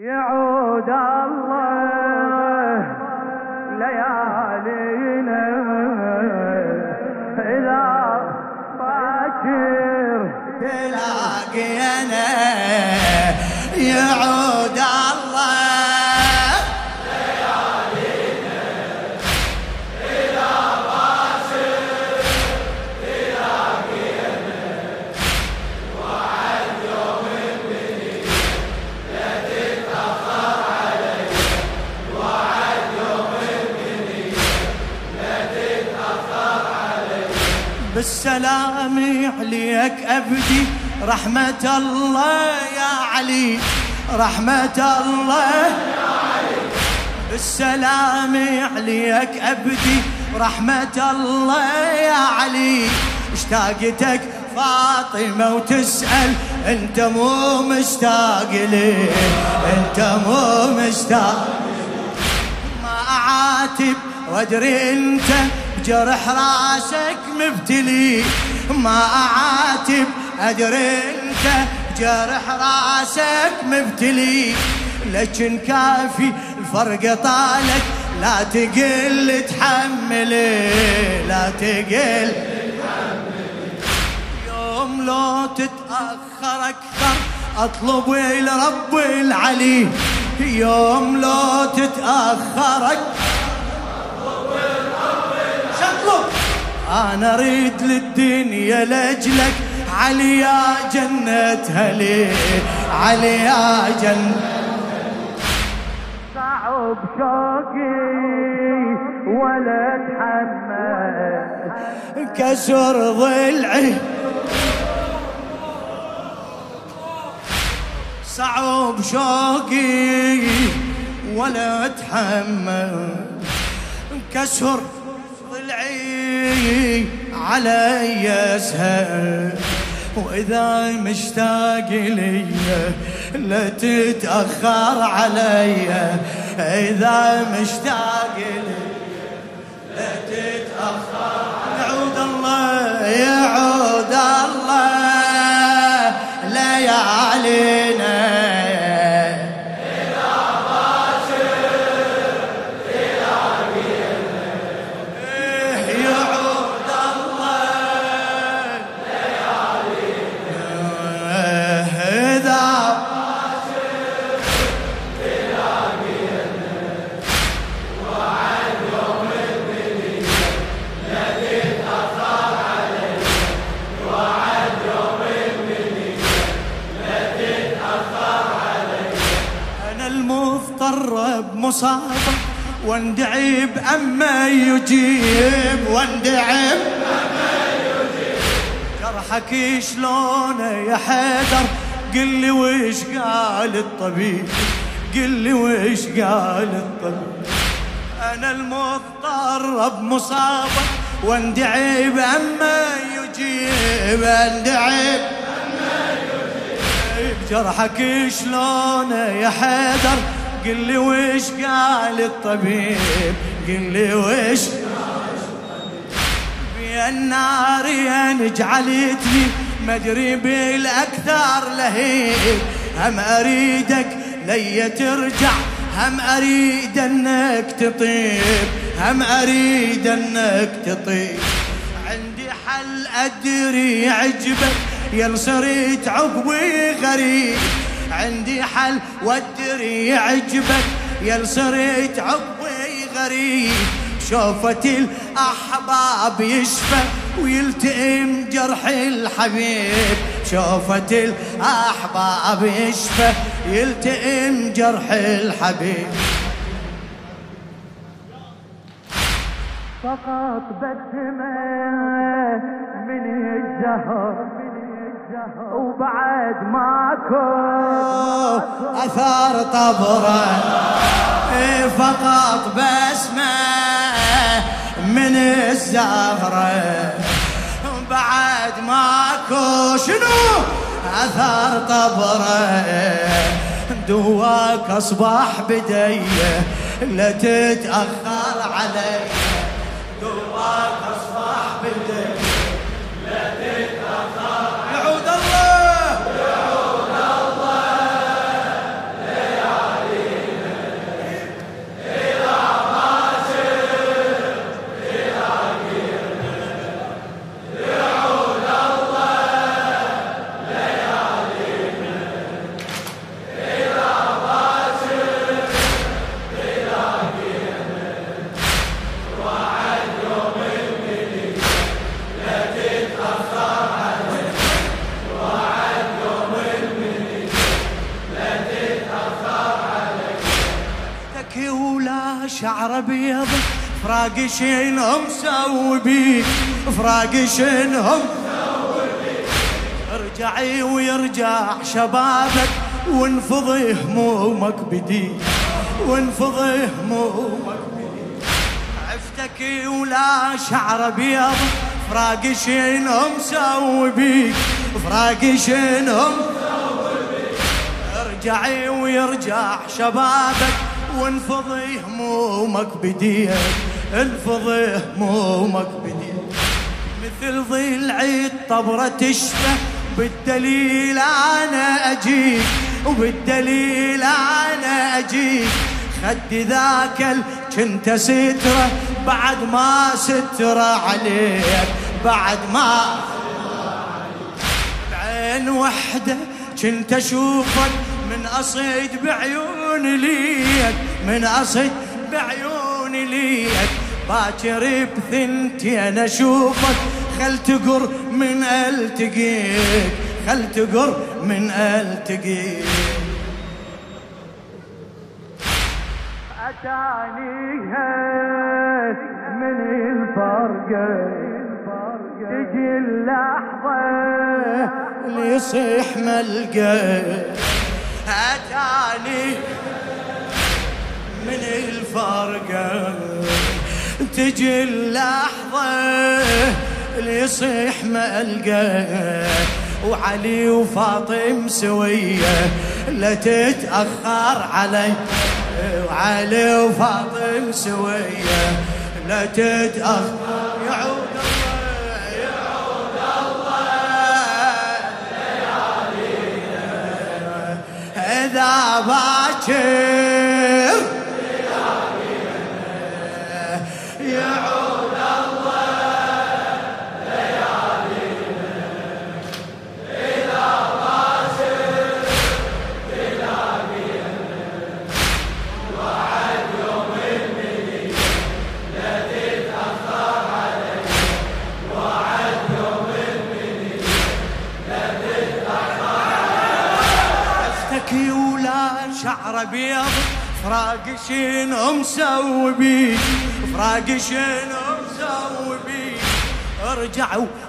يعود الله ليالينا. إذا باكر تلاقينا يعود بالسلام عليك أبدي. رحمة الله يا علي. رحمة الله بالسلام عليك أبدي. رحمة الله يا علي. اشتاقتك فاطمة وتسأل. أنت مو مشتاق لي. أنت مو مشتاق ما أعاتب وأدري أنت بجرح راسك مبتلي ما أعاتب ادري انت بجرح راسك مبتلي لكن كافي الفرق طالك. لا تقل تحملي لا تقل. يوم لو تتأخر أكثر أطلب الرب العلي. يوم لو تتأخر أكثر أنا أريد للدنيا لأجلك. علي يا جنة هلي علي يا جنة صعب شوقي ولا اتحمل كسر ضلعي. صعب شوقي ولا اتحمل كسر ضلعي علي اسهل وإذا مشتاق لي لا تتأخر علي. إذا مشتاق لي لا تتأخر يعود الله يعود الله ليالينا بمصابة واندعي بأما يجيب. واندعي جرحك شلونه يا حيدر؟ قل لي وش قال الطبيب؟ قل لي وش قال الطبيب؟ أنا المضطر بمصابة واندعي بأما يجيب. اندعي جرحك شلونه يا حيدر؟ قل لي وش قال الطبيب؟ قل لي وش بالنار ما أدري بالاكثر لهيب. هم أريدك لي ترجع هم أريد أنك تطيب. هم أريد أنك تطيب. عندي حل أدري يعجبك يا صرت عقبي غريب. عندي حل وادري يعجبك. يا صرت عقبي غريب شوفة الأحباب يشفى. ويلتئم جرح الحبيب شوفة الأحباب يشفى. يلتئم جرح الحبيب. فقط بسمة من الزهر. وبعد ماكو أثار طبره إيه فقط بسمة من الزهرة. بعد ماكو شنو؟ أثار طبره دواك أصبح بدي لا تتأخر علي. دواك شنهم مسوي بيك فراق شنهم ارجعي ويرجع شبابك وانفضي همومك بدي وانفضي همومك بدي عفتك ولا شعر بيض فراق شنهم مسوي بيك فراق شنهم ارجعي ويرجع شبابك وانفضي همومك بديك انفضي همومك بديك مثل ضلعي الطبرة تشبه بالدليل أنا اجيك وبالدليل أنا اجيك خد ذاك كنت سترة بعد ما سترة عليك بعد ما بعين وحدة كنت أشوفك من أصيد بعيوني ليك من أصيد بعيوني ليك. باكر بثنتين أشوفك. خل تقر من التقيك خل تقر من التقيك اتاني هيك من الفرقة تجي اللحظة اللي يصيح ملقى. أتاني من الفرقة تجي اللحظة اللي يصيح ملقى وعلي وفاطم سوية لا تتأخر علي. وعلي وفاطم سوية لا تتأخر. يعود الله يعود الله إذا باكر شعر بيض فراق شنو مسوي بيك فراق شنو مسوي بيك ارجع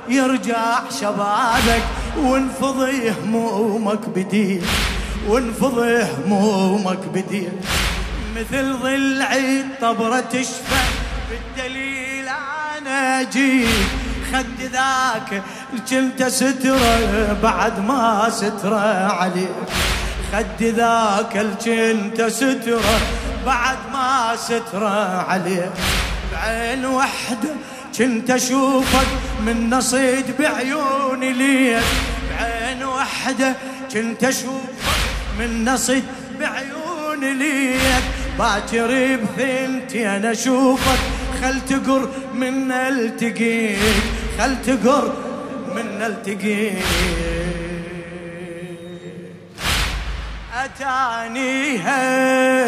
ويرجع شبابك وانفضي همومك بديك وانفضي همومك بديك مثل ضلعي الطبرة تشفى بالدليل أنا اجيك خد ذاك كنت سترة بعد ما سترة عليك. خد ذاك كنت سترة بعد ما سترة عليك بعين وحدة كنت أشوفك من نصيد بعيوني ليك بعين وحدة كنت أشوفك من نصيد بعيوني ليك باكر بثنتين أشوفك خل تقر من التقيك خل تقر من التقيك اتانيها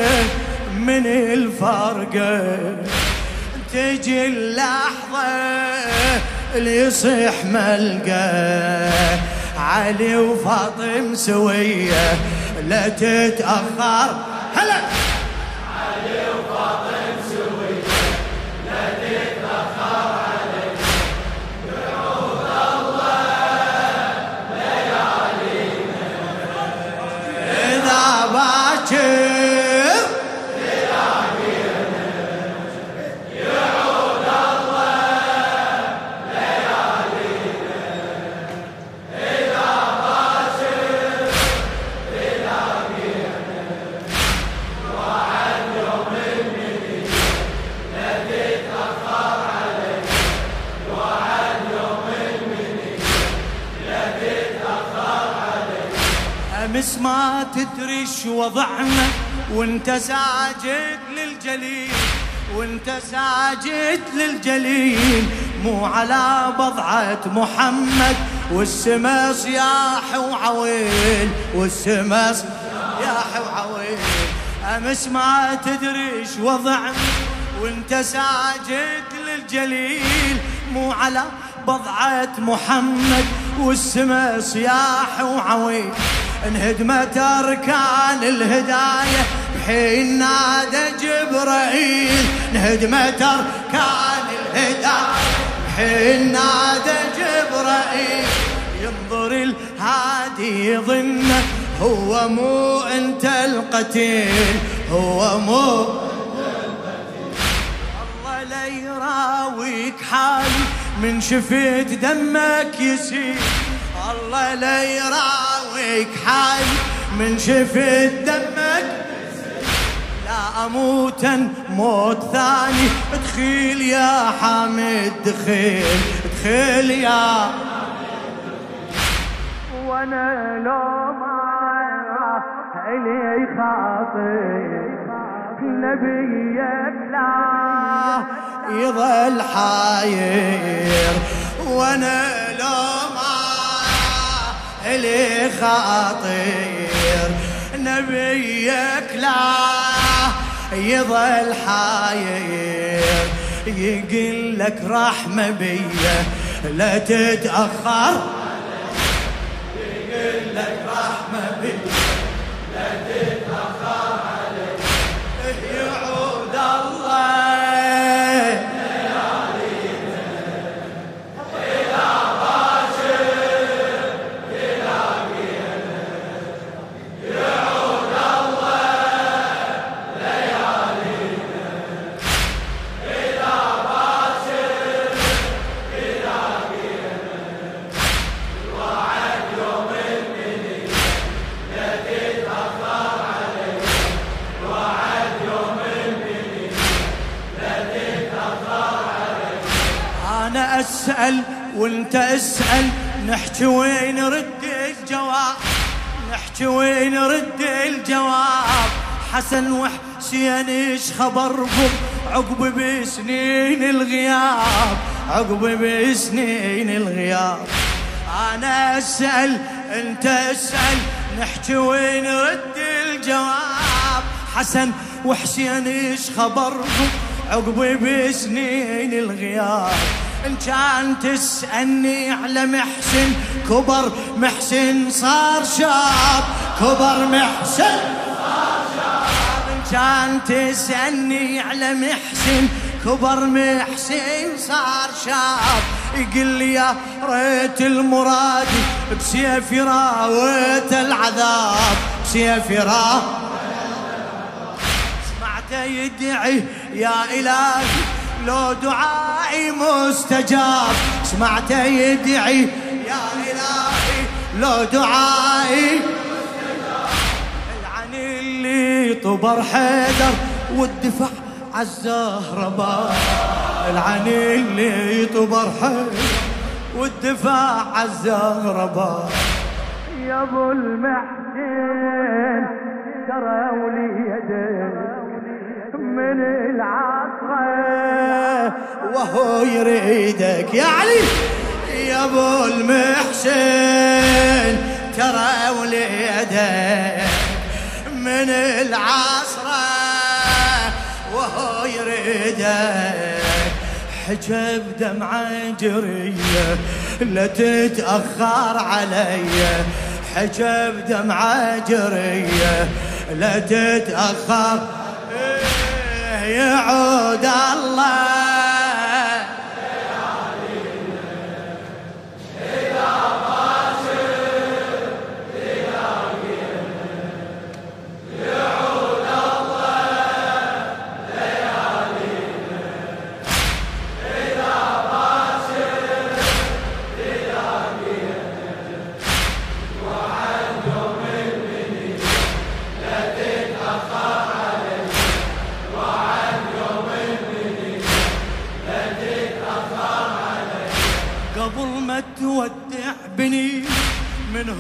من الفرقة تجي اللحظة اللي يصيح ملقى. علي وفاطم سوية لا تتأخر. هلا! إذا باكر أمس ما تدري شو وضعنا وأنت ساجد للجليل وأنت ساجد للجليل. مو على بضعة محمد والسما صياح وعويل والسما صياح وعويل أمس ما تدري شو وضعنا وأنت ساجد للجليل. مو على بضعة محمد والسما صياح وعويل انهدمت اركان الهداية بحين نادى جبرائيل. نهدم كان الهدى بحين نادى جبرائيل. ينظر الهادي يظنه هو مو انت القتيل هو مو الله يراويك حالي من شفت دمك يسيل. الله لا يراويك حالي من شفت دمك. لا اموتا موت ثاني. ادخل يا حامد دخل دخل يا وأنا لو ما الي خاطر نبيك لا يظل حاير وأنا لو ما الي خاطر نبيك لا يظل حاير. يقول لك رحمة بيه لا تتأخر. يقول لك رحمة بيه اسأل وانت اسأل نحكي وين رد الجواب؟ نحكي وين رد الجواب؟ حسن وحسين إيش خبركم عقب بسنين الغياب عقب بسنين الغياب. أنا أسأل أنت اسأل نحكي وين رد الجواب؟ حسن وحسين إيش خبركم عقب بسنين الغياب. ان كان تسألني على محسن كبر محسن صار شاب. كبر محسن صار شاب. ان كان تسألني على محسن كبر محسن صار شاب. يقول لي يا ريت المرادي بسيفي راويت العذاب. بسيفي راويت سمعته يدعي يا إلهي. لو دعائي مستجاب سمعته يدعي يا إلهي لو دعائي العن اللي طبر حيدر والدفع عالزهرباء العن اللي طبر حيدر والدفاع عالزهرباء يا أبو المحسن ترى وليدك من وهو يريدك. يا علي يا أبو المحسن ترى وليدك من العصره وهو يريدك. حجب دمعة جرية لا تتأخر علي. حجب دمعة جرية لا تتأخر. يعود الله.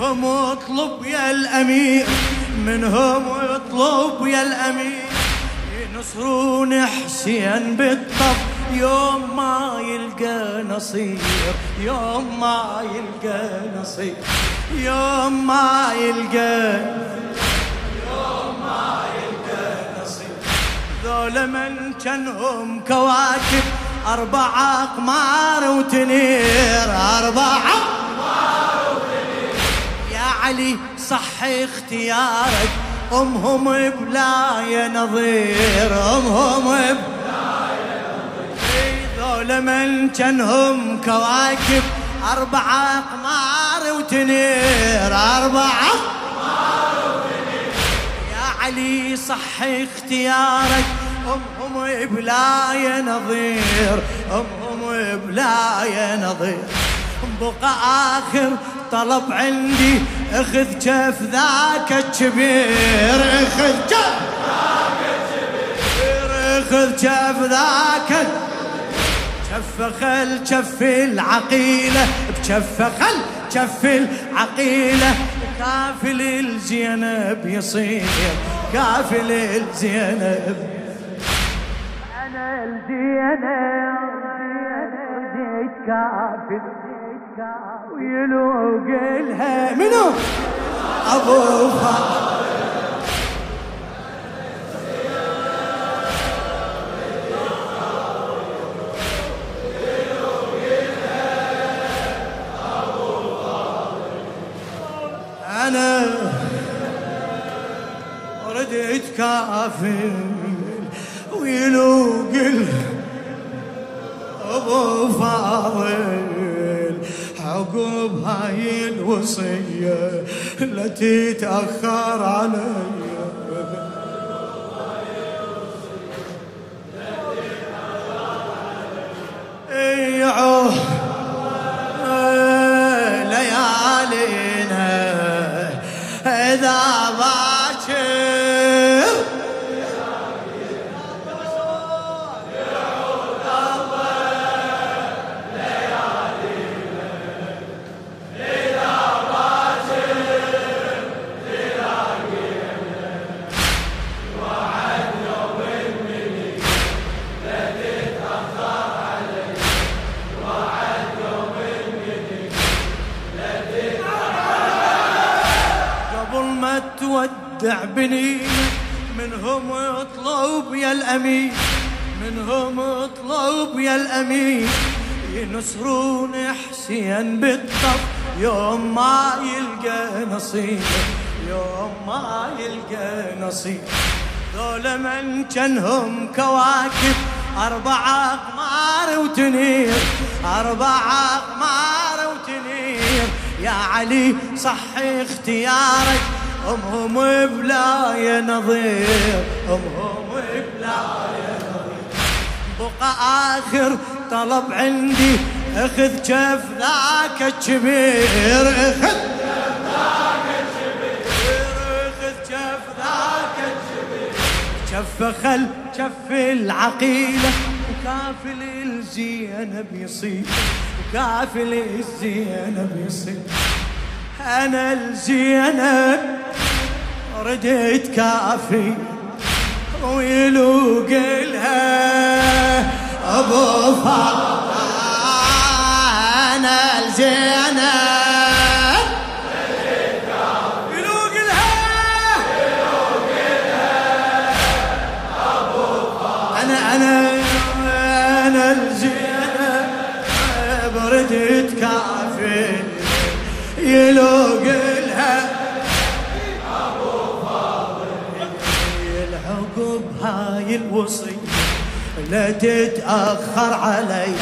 منهم اطلب يا الأمير منهم اطلب يا الأمير. ينصرون حسين بالطف يوم ما يلقى نصير يوم ما يلقى نصير يوم ما يلقى ذولا من كانهم كواكب أربعة أقمار وتنير أربعة أقمار علي صح اختيارك. أمهم بلا نظير أمهم بلا ذولا من جنهم كواكب أربعة أقمار وتنير أربعة يا علي صح اختيارك. أمهم بلا نظير أمهم بلا نظير. بقى آخر طلب عندي اخذ جف ذاك الكبير اخذ جف ذاك الكبير اخذ جف ذاك كف خل كف العقيلة بكف خل كف العقيلة كافل الزينب يصير كافل الزينب أنا الزينب جيت كافر ويلوق لها منو؟ أبو فاطمه أنا ردت كافل ويلوق أبو فاضل. عقب هاي الوصيه لا تتأخر علي. الأمين منهم اطلب يا الأمين. ينصرون حسين بالطف يوم ما يلقى نصيب يوم ما يلقى نصيب. ذولا من جنهم كواكب أربعة أقمار وتنير. أربعة أقمار وتنير. يا علي صح اختيارك أمهم بلا نظير. أمهم بقى آخر طلب عندي أخذ جف ذاك الكبير أخذ جف كف خل كف العقيلة وكافل الزينب يصير وكافل الزينب يصير. أنا الزينب رديت كافي. ويلوق لها أبو فاطمة أنا الزينب الوصي لا تتأخر علي.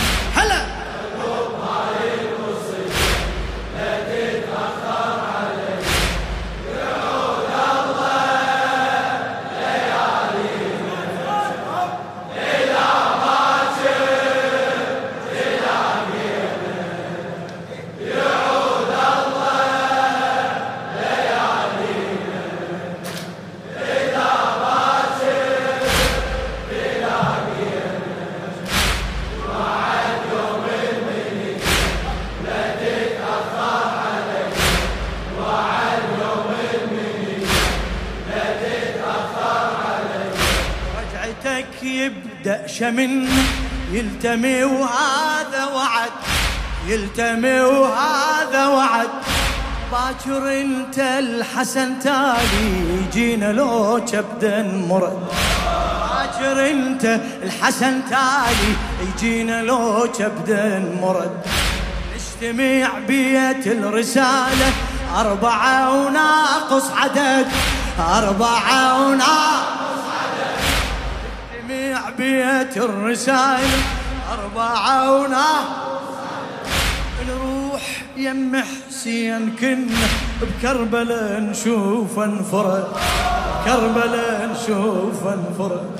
يبدأ شمن يلتمي وهذا وعد يلتمي وهذا وعد. باكر انت الحسن تالي يجينا لو كبدا مرد. باكر انت الحسن تالي يجينا لو كبدا مرد. نجتمع بيت الرسالة أربعة وناقص عدد أربعة ونار بيت الرسائل أربعة ونار نروح يم حسين كنا بكربلاء نشوف انفرد كربلاء نشوف انفرد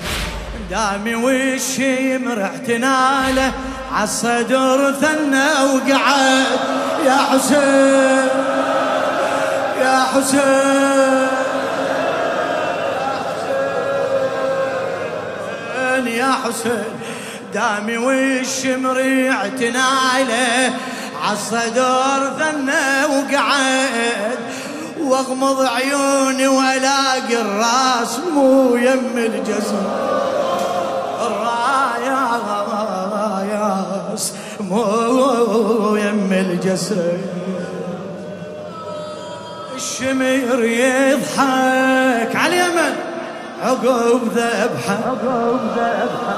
دامي وشي مرح تناله عالصدر ثنى وقعد يا حسين يا حسين. حسين دامي وش مريع تنايله عالصدر ثنى وقعد واغمض عيوني والاقي الراس مو يم الجسم. الراياس مو يم الجسد الشمير يضحك على اليمن. عقب ذبحة. عقب ذبحة.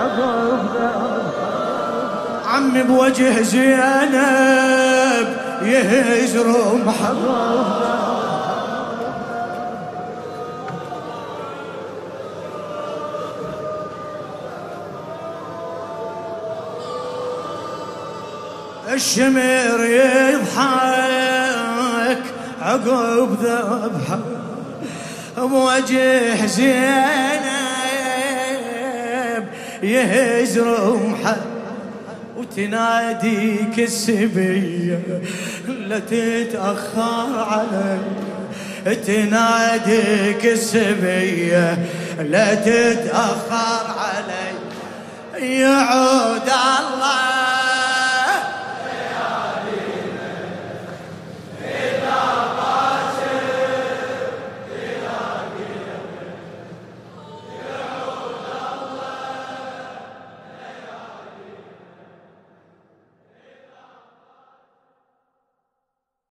عقب ذبحة. عمي بوجه زينب يهجر محب الشمر يضحك عقب ذبحه بوجه زينب يهجر محب وتناديك السبية لا تتأخر علي. تناديك السبية لا تتأخر علي. يعود الله